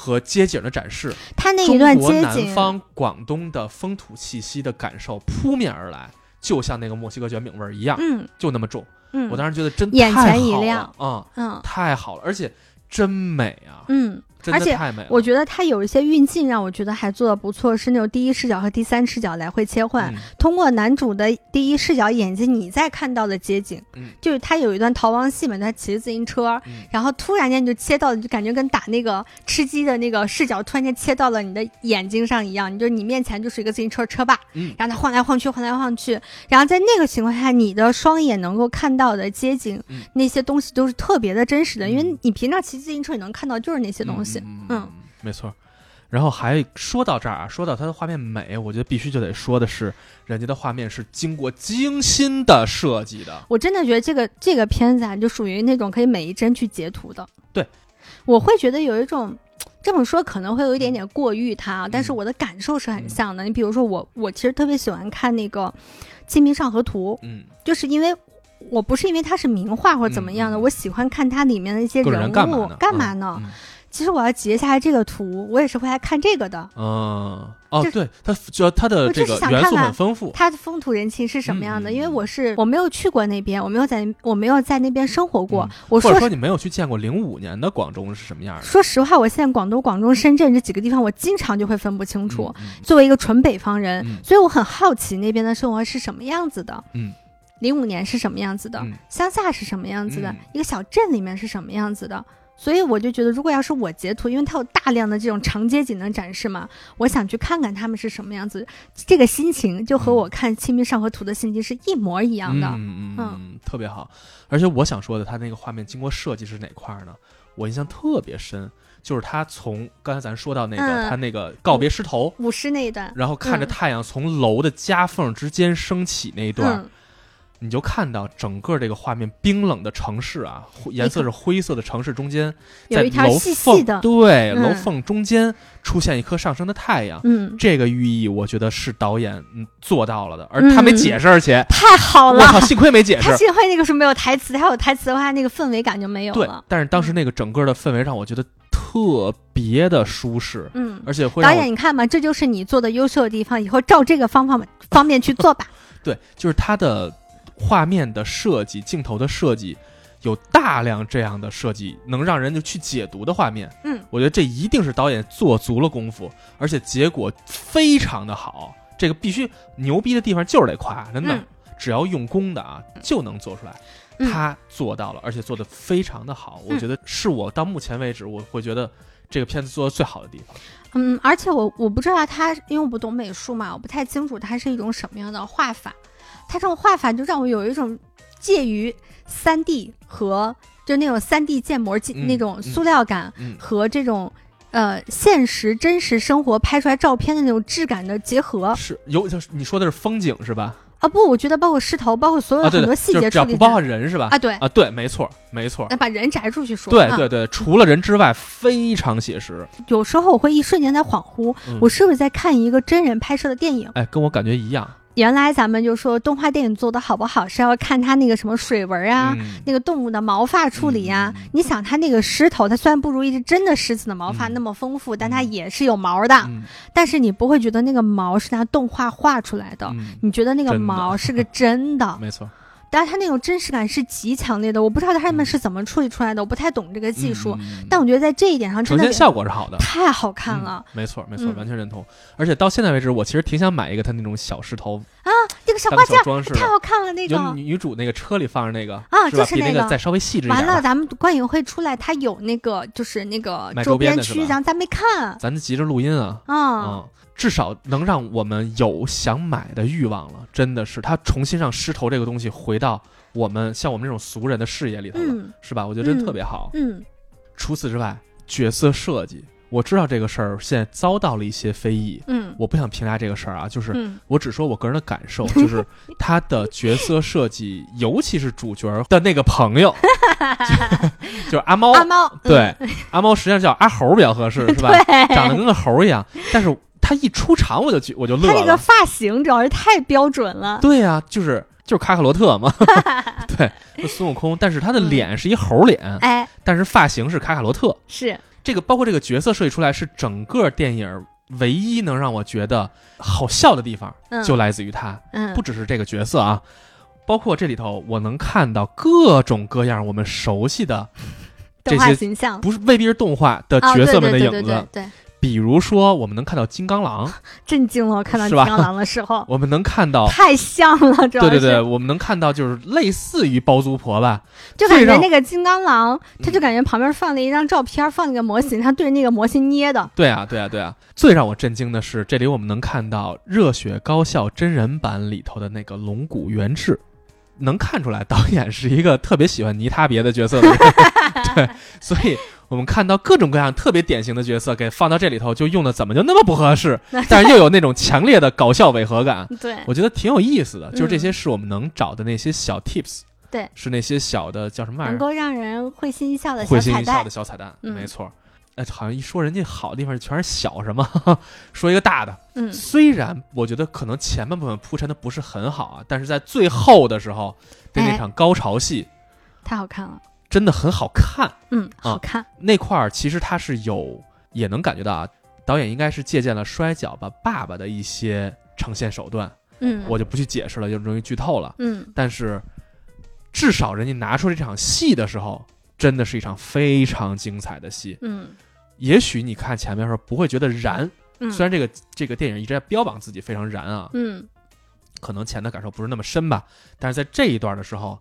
和街景的展示，他那一段街景南方广东的风土气息的感受扑面而来，就像那个墨西哥卷饼味儿一样，嗯就那么重。嗯，我当时觉得真眼太前一好了亮啊、嗯。太好了，而且真美啊，嗯，真而且。我觉得他有一些运镜让我觉得还做的不错，是那种第一视角和第三视角来回切换，嗯。通过男主的第一视角眼睛你在看到的街景，嗯。就是他有一段逃亡戏嘛，他骑着自行车，嗯。然后突然间就切到，就感觉跟打那个吃鸡的那个视角，突然间切到了你的眼睛上一样，你就你面前就是一个自行车车把，嗯。然后他晃来晃去，晃来晃去，然后在那个情况下，你的双眼能够看到的街景，嗯。那些东西都是特别的真实的，嗯。因为你平常骑自行车你能看到就是那些东西，嗯嗯没错。然后还说到这儿啊，说到它的画面美，我觉得必须就得说的是，人家的画面是经过精心的设计的。我真的觉得这个这个片子啊，就属于那种可以每一帧去截图的。对，我会觉得有一种这么说可能会有一点点过誉它，啊但是我的感受是很像的。你比如说我，我其实特别喜欢看那个《清明上河图》，嗯就是因为我不是因为它是名画或者怎么样的，我喜欢看它里面的一些人物人干嘛呢？嘛呢？嗯其实我要截下来这个图，我也是会来看这个的。嗯，哦，对，它主要它的这个元素很丰富。它的风土人情是什么样的？因为我是我没有去过那边，我没有在我没有在那边生活过。嗯我说或者说你没有去见过零五年的广州是什么样的？说实话，我现在广东、广州、深圳这几个地方，我经常就会分不清楚。嗯作为一个纯北方人，嗯所以我很好奇那边的生活是什么样子的。嗯，零五年是什么样子的？嗯乡下是什么样子的？嗯一个小镇里面是什么样子的？所以我就觉得，如果要是我截图，因为它有大量的这种长街景的展示嘛，我想去看看他们是什么样子，这个心情就和我看《清明上河图》的心情是一模一样的。嗯嗯嗯，特别好。而且我想说的，它那个画面经过设计是哪块儿呢？我印象特别深，就是他从刚才咱说到那个、嗯他那个告别狮头，舞狮那一段，然后看着嗯太阳从楼的夹缝之间升起那一段，嗯，你就看到整个这个画面冰冷的城市啊，灰颜色是灰色的城市中间，在有一条楼细细缝的，对、嗯楼缝中间出现一颗上升的太阳。嗯，这个寓意，我觉得是导演嗯做到了的，而他没嗯解释，而且太好了。我靠，幸亏没解释他。幸亏那个时候没有台词，他有台词的话，那个氛围感就没有了对了，。但是当时那个整个的氛围让我觉得特别的舒适，嗯，而且会导演你看嘛，这就是你做的优秀的地方，以后照这个方方方面去做吧。对，就是它的画面的设计、镜头的设计，有大量这样的设计，能让人就去解读的画面。嗯，我觉得这一定是导演做足了功夫，而且结果非常的好。这个必须牛逼的地方就是得夸，真的，嗯只要用功的啊，就能做出来。嗯他做到了，而且做的非常的好，我嗯觉得是我到目前为止我会觉得这个片子做的最好的地方。嗯，而且我我不知道他，因为我不懂美术嘛，我不太清楚它是一种什么样的画法。它这种画法就让我有一种介于三 D 和就那种三 D 建模、嗯那种塑料感嗯，和这种呃现实真实生活拍出来照片的那种质感的结合是有就是你说的是风景是吧？啊！不，我觉得包括狮头，包括所有很多细节处理的只要不包括人是吧？啊，对，啊，对，没错，没错那，把人摘出去说，啊对对对，除了人之外，非常写实。有时候我会一瞬间在恍惚，嗯我是不是在看一个真人拍摄的电影？哎，跟我感觉一样原来咱们就说动画电影做的好不好，是要看它那个什么水纹啊，嗯。那个动物的毛发处理呀、嗯。嗯嗯你想它那个狮头，它虽然不如一只真的狮子的毛发嗯。那么丰富，但它也是有毛的。嗯。但是你不会觉得那个毛是拿动画画出来的，嗯，你觉得那个毛是个真的。没错，但是它那种真实感是极强烈的，我不知道他们是怎么处理出来的，我不太懂这个技术。嗯，嗯嗯但我觉得在这一点上真的呈现效果是好的。太好看了。嗯没错没错，嗯完全认同。而且到现在为止，我其实挺想买一个它那种小石头啊那个小当画架小装饰太，好看了，那有个。女女主那个车里放着那个啊就是那个那再稍微细致一完了，咱们观影会出来，它有那个就是那个周边区，周边的是吧咱咱没看咱就急着录音啊，啊。嗯，至少能让我们有想买的欲望了。真的是，它重新让狮头这个东西回到我们像我们这种俗人的视野里头了，嗯是吧？我觉得真嗯特别好。嗯除此之外，角色设计，我知道这个事儿现在遭到了一些非议。嗯我不想评价这个事儿啊，就是嗯我只说我个人的感受，就是他的角色设计，尤其是主角的那个朋友，就就是阿猫，阿猫嗯对，阿猫实际上叫阿猴比较合适，是吧？对，长得跟个猴一样，但是他一出场我就觉我就乐了。他那个发型主要是太标准了。对呀、就是就是卡卡罗特嘛，对，就孙悟空，但是他的脸是一猴脸，哎，但是发型是卡卡罗特。是这个包括这个角色设计出来，是整个电影唯一能让我觉得好笑的地方，嗯就来自于他。嗯不只是这个角色啊，包括这里头我能看到各种各样我们熟悉的这些，形象不是未必是动画的啊角色们的影子。对，比如说，我们能看到金刚狼，震惊了！我看到金刚狼的时候，我们能看到。太像了，主要是对对对，我们能看到就是类似于包租婆吧，就感觉那个金刚狼，他就嗯感觉旁边放了一张照片，放了个模型，他对着那个模型捏的。对啊，对啊，对啊。最让我震惊的是，这里我们能看到《热血高校》真人版里头的那个龙骨元志，能看出来导演是一个特别喜欢泥他别的角色的人。对，所以我们看到各种各样特别典型的角色给放到这里头，就用的怎么就那么不合适？但是又有那种强烈的搞笑违和感，对，我觉得挺有意思的。就是这嗯些是我们能找的那些小 tips，对是那些小的叫什么玩意儿？能够让人会心一笑的小彩蛋会心一笑的。小彩蛋，嗯没错。哎，好像一说人家好的地方全是小什么，说一个大的。嗯虽然我觉得可能前半部分铺陈的不是很好啊，但是在最后的时候的那哎场高潮戏太好看了，真的很好看。嗯，啊好看，那块儿其实它是有，也能感觉到啊，导演应该是借鉴了《摔跤吧，爸爸》的一些呈现手段，嗯，我就不去解释了，就容易剧透了。嗯但是至少人家拿出这场戏的时候，真的是一场非常精彩的戏。嗯也许你看前面的时候不会觉得燃，嗯，虽然这个这个电影一直在标榜自己非常燃啊，嗯。可能前的感受不是那么深吧，但是在这一段的时候，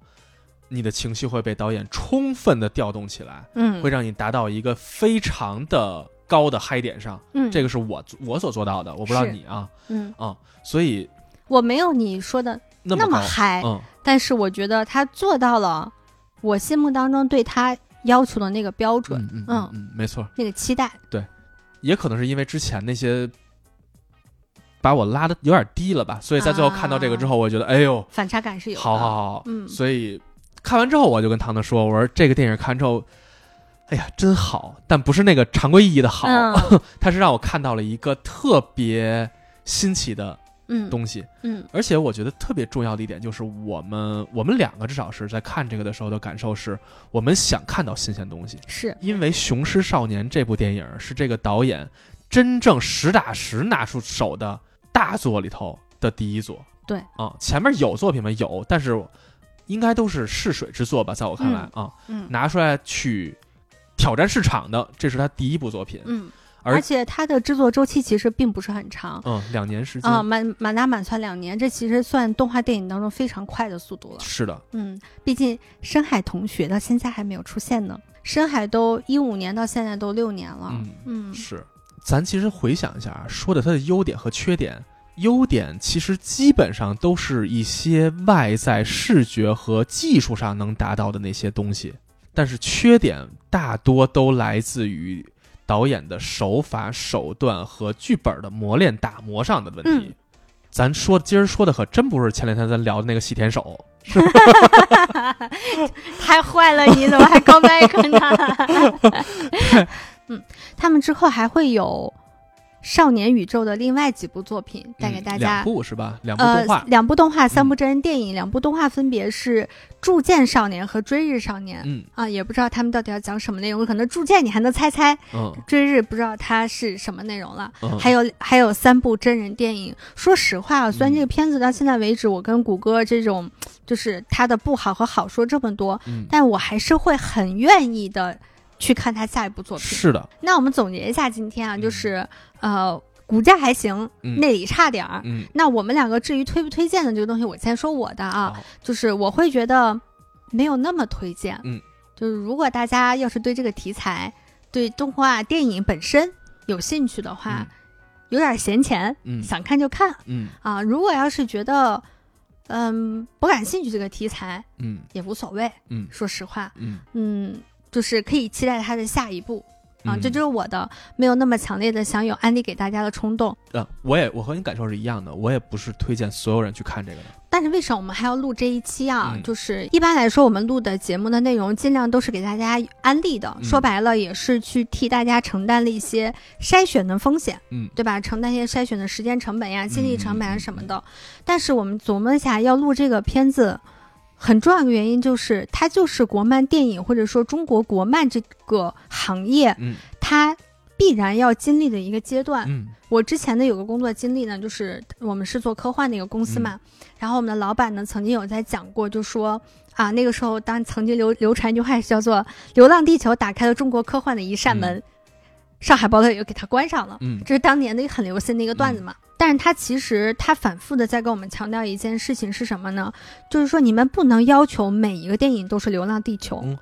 你的情绪会被导演充分的调动起来，嗯。会让你达到一个非常的高的嗨点上。嗯。这个是我我所做到的，我不知道你啊。嗯，啊，所以我没有你说的那么嗨，嗯，但是我觉得他做到了我心目当中对他要求的那个标准，嗯嗯没错，那个期待。对也可能是因为之前那些把我拉的有点低了吧，所以在最后看到这个之后，我觉得哎呦，反差感是有的。好好好，嗯所以看完之后我就跟唐唐说，我说这个电影看之后。哎呀，真好，但不是那个常规意义的好，嗯 它是让我看到了一个特别新奇的嗯东西，嗯而且我觉得特别重要的一点就是，我们我们两个至少是在看这个的时候的感受是，我们想看到新鲜东西，是因为《雄狮少年》这部电影是这个导演真正实打实拿出手的大作里头的第一作。对啊，前面有作品吗？有，但是应该都是试水之作吧，在我看来、啊，嗯拿出来去挑战市场的，这是他第一部作品。嗯，而而且它的制作周期其实并不是很长。嗯，两年时间。啊，满满打满算两年，这其实算动画电影当中非常快的速度了。是的，嗯，毕竟深海同学到现在还没有出现呢，深海都一五年到现在都六年了。嗯，嗯是。咱其实回想一下啊，说的它的优点和缺点，优点其实基本上都是一些外在视觉和技术上能达到的那些东西，但是缺点大多都来自于导演的手法、手段和剧本的磨练打磨上的问题。嗯咱说今儿说的可真不是前两天咱聊的那个细田守，太坏了，你怎么还 call back 呢？嗯，他们之后还会有少年宇宙的另外几部作品带给嗯大家两。部是吧？两部呃动画，，两部动画，三嗯部真人电影，两部动画分别是《铸剑少年》和《追日少年》。嗯啊，也不知道他们到底要讲什么内容，可能铸剑你还能猜猜，嗯追日不知道它是什么内容了。嗯，还有还有三部真人电影。说实话啊，虽然嗯这个片子到现在为止，我跟谷歌这种就是它的不好和好说这么多，嗯，但我还是会很愿意的去看他下一部作品。是的，那我们总结一下今天啊，嗯。就是呃，股价还行，嗯。内里差点儿。嗯。那我们两个至于推不推荐的这个东西，我先说我的啊，好。就是我会觉得没有那么推荐。嗯，就是如果大家要是对这个题材、对动画电影本身有兴趣的话，有点闲钱，嗯。想看就看。嗯。啊。如果要是觉得嗯不感兴趣这个题材嗯。也无所谓，嗯。说实话，嗯。嗯，就是可以期待它的下一步。啊，嗯这就是我的没有那么强烈的想有安利给大家的冲动。呃，我也我和你感受是一样的，我也不是推荐所有人去看这个的。但是为什么我们还要录这一期啊？嗯就是一般来说，我们录的节目的内容尽量都是给大家安利的，嗯说白了也是去替大家承担了一些筛选的风险，嗯对吧？承担一些筛选的时间成本呀、精力成本啊嗯什么的。但是我们琢磨一下，要录这个片子。很重要的原因就是，它就是国漫电影或者说中国国漫这个行业，嗯。它必然要经历的一个阶段。嗯。我之前的有个工作经历呢，就是我们是做科幻的一个公司嘛，嗯。然后我们的老板呢曾经有在讲过，就说啊，那个时候当曾经流流传一句话是叫做“流浪地球”打开了中国科幻的一扇门，上海堡垒又给它关上了。嗯这是当年的一个很流行的一个段子嘛。但是它其实它反复的在跟我们强调一件事情是什么呢？就是说你们不能要求每一个电影都是《流浪地球》嗯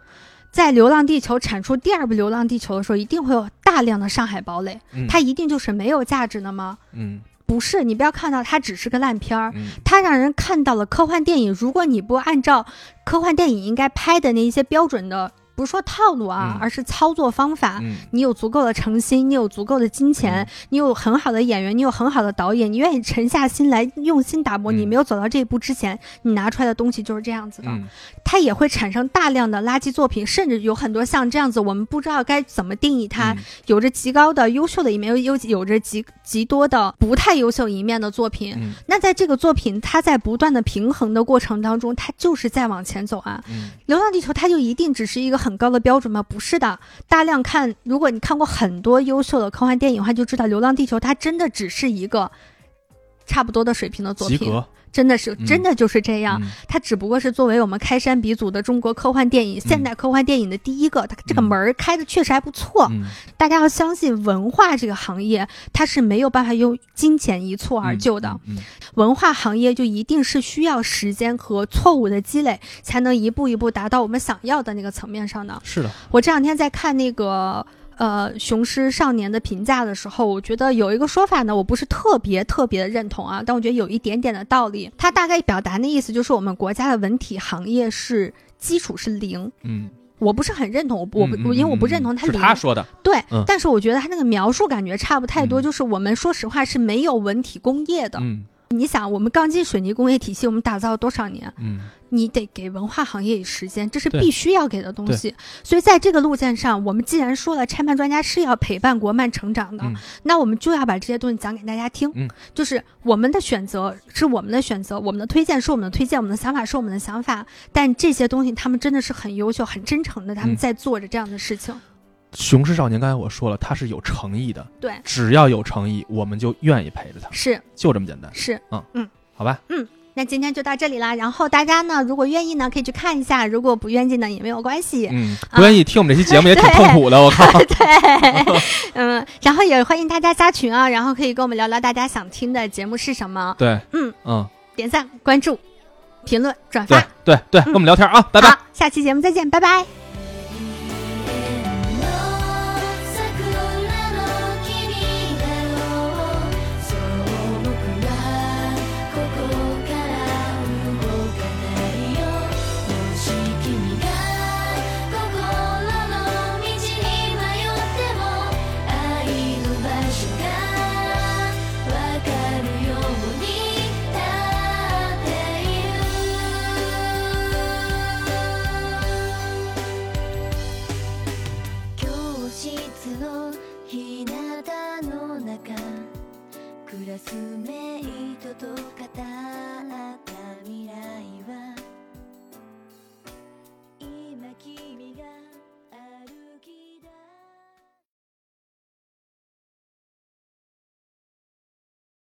在《流浪地球》产出第二部《流浪地球》的时候，一定会有大量的上海堡垒，嗯，它一定就是没有价值的吗？嗯不是，你不要看到它只是个烂片儿，嗯它让人看到了科幻电影。如果你不按照科幻电影应该拍的那一些标准的不是说套路啊，嗯而是操作方法。嗯你有足够的诚心，你有足够的金钱，嗯你有很好的演员，你有很好的导演，你愿意沉下心来用心打磨。嗯你没有走到这一步之前，你拿出来的东西就是这样子的。嗯它也会产生大量的垃圾作品，甚至有很多像这样子，我们不知道该怎么定义它，嗯有着极高的优秀的一面，又有有着极极多的不太优秀一面的作品。嗯那在这个作品，它在不断的平衡的过程当中，它就是在往前走啊。嗯流浪地球》它就一定只是一个很高的标准吗？不是的，大量看，如果你看过很多优秀的科幻电影的话，就知道《流浪地球》它真的只是一个差不多的水平的作品，真的是嗯真的就是这样。嗯它只不过是作为我们开山鼻祖的中国科幻电影、现代科幻电影的第一个，它这个门儿开的确实还不错。嗯大家要相信文化这个行业，它是没有办法用金钱一蹴而就的。文化行业就一定是需要时间和错误的积累，才能一步一步达到我们想要的那个层面上的。是的，我这两天在看那个。呃，《雄狮少年》的评价的时候，我觉得有一个说法呢，我不是特别特别的认同啊，但我觉得有一点点的道理。它大概表达的意思就是，我们国家的文体行业是基础是零，嗯，我不是很认同，我不我不因为我不嗯认同他零，是他说的，对，嗯。但是我觉得他那个描述感觉差不太多，嗯。就是我们说实话是没有文体工业的。嗯你想，我们钢筋水泥工业体系，我们打造了多少年？嗯你得给文化行业以时间，这是必须要给的东西。所以在这个路线上，我们既然说了拆漫专家是要陪伴国漫成长的，嗯那我们就要把这些东西讲给大家听。嗯，就是我们的选择是我们的选择，我们的推荐是我们的推荐，我们的想法是我们的想法。但这些东西他们真的是很优秀、很真诚的，他们嗯在做着这样的事情。雄狮少年，刚才我说了，他是有诚意的，对，只要有诚意，我们就愿意陪着他，是就这么简单，是。嗯嗯好吧？嗯那今天就到这里啦。然后大家呢，如果愿意呢，可以去看一下；如果不愿意呢，也没有关系。嗯，啊不愿意听我们这期节目也挺痛苦的，我靠，对，嗯，然后也欢迎大家加群啊，然后可以跟我们聊聊大家想听的节目是什么，对，嗯嗯，点赞、关注、评论、转对发。对对，跟我们聊天啊，拜拜。好，下期节目再见，拜拜。スメイトと